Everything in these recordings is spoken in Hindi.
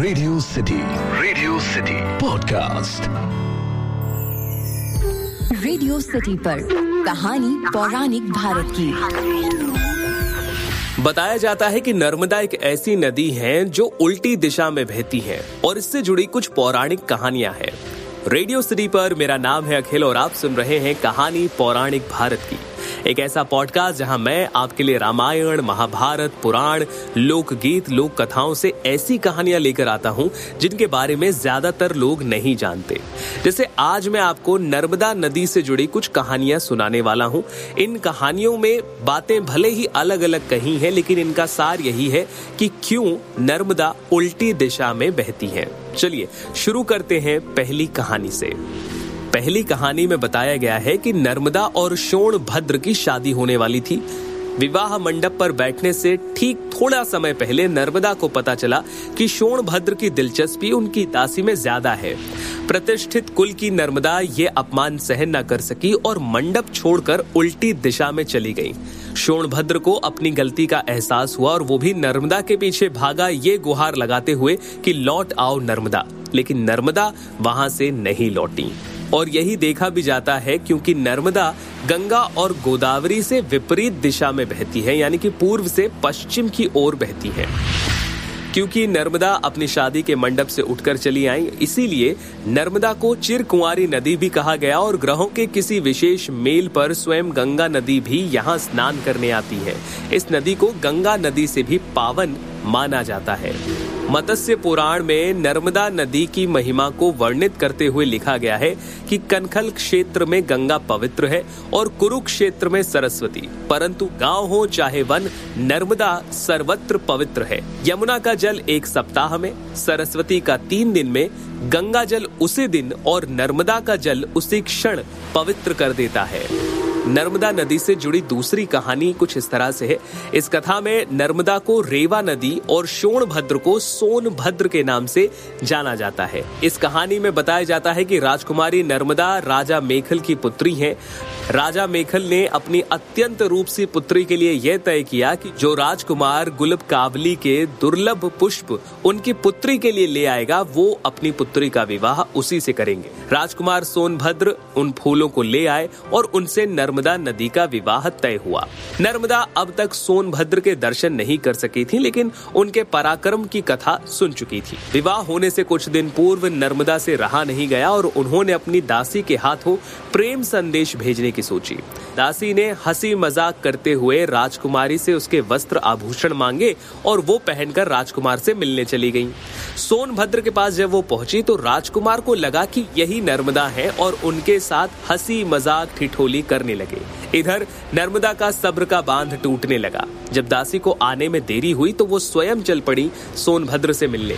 Radio city radio city podcast radio city पर कहानी पौराणिक भारत की। बताया जाता है कि नर्मदा एक ऐसी नदी है जो उल्टी दिशा में बहती है और इससे जुड़ी कुछ पौराणिक कहानियाँ हैं। रेडियो सिटी पर मेरा नाम है अखिल और आप सुन रहे हैं कहानी पौराणिक भारत की। एक ऐसा पॉडकास्ट जहाँ मैं आपके लिए रामायण, महाभारत, पुराण, लोकगीत लोक कथाओं से ऐसी कहानियाँ लेकर आता हूँ, जिनके बारे में ज़्यादातर लोग नहीं जानते। जैसे आज मैं आपको नर्मदा नदी से जुड़ी कुछ कहानियाँ सुनाने वाला हूँ। इन कहानियों में बातें भले ही अलग अलग कही हैं, लेकिन इनका सार यही है कि क्यों नर्मदा उल्टी दिशा में बहती है। चलिए, शुरू करते हैं पहली कहानी से। पहली कहानी में बताया गया है कि नर्मदा और शोण भद्र की शादी होने वाली थी। विवाह मंडप पर बैठने से ठीक थोड़ा समय पहले नर्मदा को पता चला कि शोण भद्र की दिलचस्पी उनकी दासी में ज़्यादा है। प्रतिष्ठित कुल की नर्मदा ये अपमान सहन न कर सकी और मंडप छोड़कर उल्टी दिशा में चली गई। शोणभद्र को अपनी गलती का एहसास हुआ और वो भी नर्मदा के पीछे भागा ये गुहार लगाते हुए कि लौट आओ नर्मदा। लेकिन नर्मदा वहाँ से नहीं लौटी। और यही देखा भी जाता है क्योंकि नर्मदा गंगा और गोदावरी से विपरीत दिशा में बहती है, यानी कि पूर्व से पश्चिम की ओर बहती है। क्योंकि नर्मदा अपनी शादी के मंडप से उठकर चली आई, इसीलिए नर्मदा को चिर कुंवारी नदी भी कहा गया और ग्रहों के किसी विशेष मेल पर स्वयं गंगा नदी भी यहाँ स्नान करने आती है। इस नदी को गंगा नदी से भी पावन माना जाता है। मत्स्य पुराण में नर्मदा नदी की महिमा को वर्णित करते हुए लिखा गया है कि कनखल क्षेत्र में गंगा पवित्र है और कुरुक्षेत्र में सरस्वती। परंतु गाँव हो चाहे वन, नर्मदा सर्वत्र पवित्र है। यमुना का जल एक सप्ताह में, सरस्वती का तीन दिन में, गंगा जल उसी दिन और नर्मदा का जल उसी क्षण पवित्र कर देता है। नर्मदा नदी से जुड़ी दूसरी कहानी कुछ इस तरह से है। इस कथा में नर्मदा को रेवा नदी और शोणभद्र को सोनभद्र के नाम से जाना जाता है। इस कहानी में बताया जाता है कि राजकुमारी नर्मदा राजा मेखल की पुत्री है। राजा मेखल ने अपनी अत्यंत रूप सी पुत्री के लिए यह तय किया कि जो राजकुमार गुलब कावली के दुर्लभ पुष्प उनकी पुत्री के लिए ले आएगा, वो अपनी पुत्री का विवाह उसी से करेंगे। राजकुमार सोनभद्र उन फूलों को ले आए और उनसे नर्मदा नदी का विवाह तय हुआ। नर्मदा अब तक सोनभद्र के दर्शन नहीं कर सकी थी, लेकिन उनके पराक्रम की कथा सुन चुकी थी। विवाह होने से कुछ दिन पूर्व नर्मदा से रहा नहीं गया और उन्होंने अपनी दासी के हाथों प्रेम संदेश भेजने की सोची। दासी ने हँसी मज़ाक करते हुए राजकुमारी से उसके वस्त्र आभूषण मांगे और वो पहनकर राजकुमार से मिलने चली गई। सोनभद्र के पास जब वो पहुँची तो राजकुमार को लगा कि यही नर्मदा है और उनके साथ हँसी मज़ाक ठिठोली करने लगे। इधर नर्मदा का सब्र का बाँध टूटने लगा। जब दासी को आने में देरी हुई तो वो स्वयं चल पड़ी सोनभद्र से मिलने।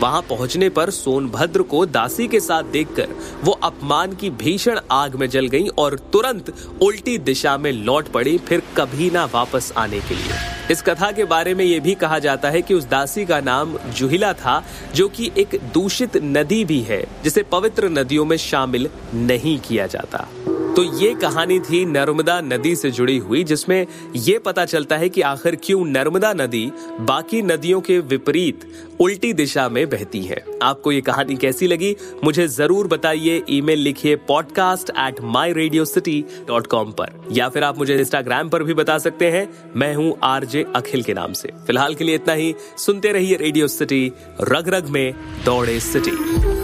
वहाँ पहुँचने पर सोनभद्र को दासी के साथ देखकर वो अपमान की भीषण आग में जल गई और तुरंत उल्टी दिशा में लौट पड़ी, फिर कभी ना वापस आने के लिए। इस कथा के बारे में ये भी कहा जाता है कि उस दासी का नाम जुहिला था, जो कि एक दूषित नदी भी है, जिसे पवित्र नदियों में शामिल नहीं किया जाता। तो ये कहानी थी नर्मदा नदी से जुड़ी हुई, जिसमें ये पता चलता है कि आखिर क्यों नर्मदा नदी बाकी नदियों के विपरीत उल्टी दिशा में बहती है। आपको ये कहानी कैसी लगी, मुझे ज़रूर बताइए ईमेल लिखिए podcast at my radio city dot com पर। या फिर आप मुझे इंस्टाग्राम पर भी बता सकते हैं, मैं हूँ आरजे अखिल के नाम से। फ़िलहाल के लिए इतना ही, सुनते रहिए रेडियो सिटी रग रग में दौड़े सिटी।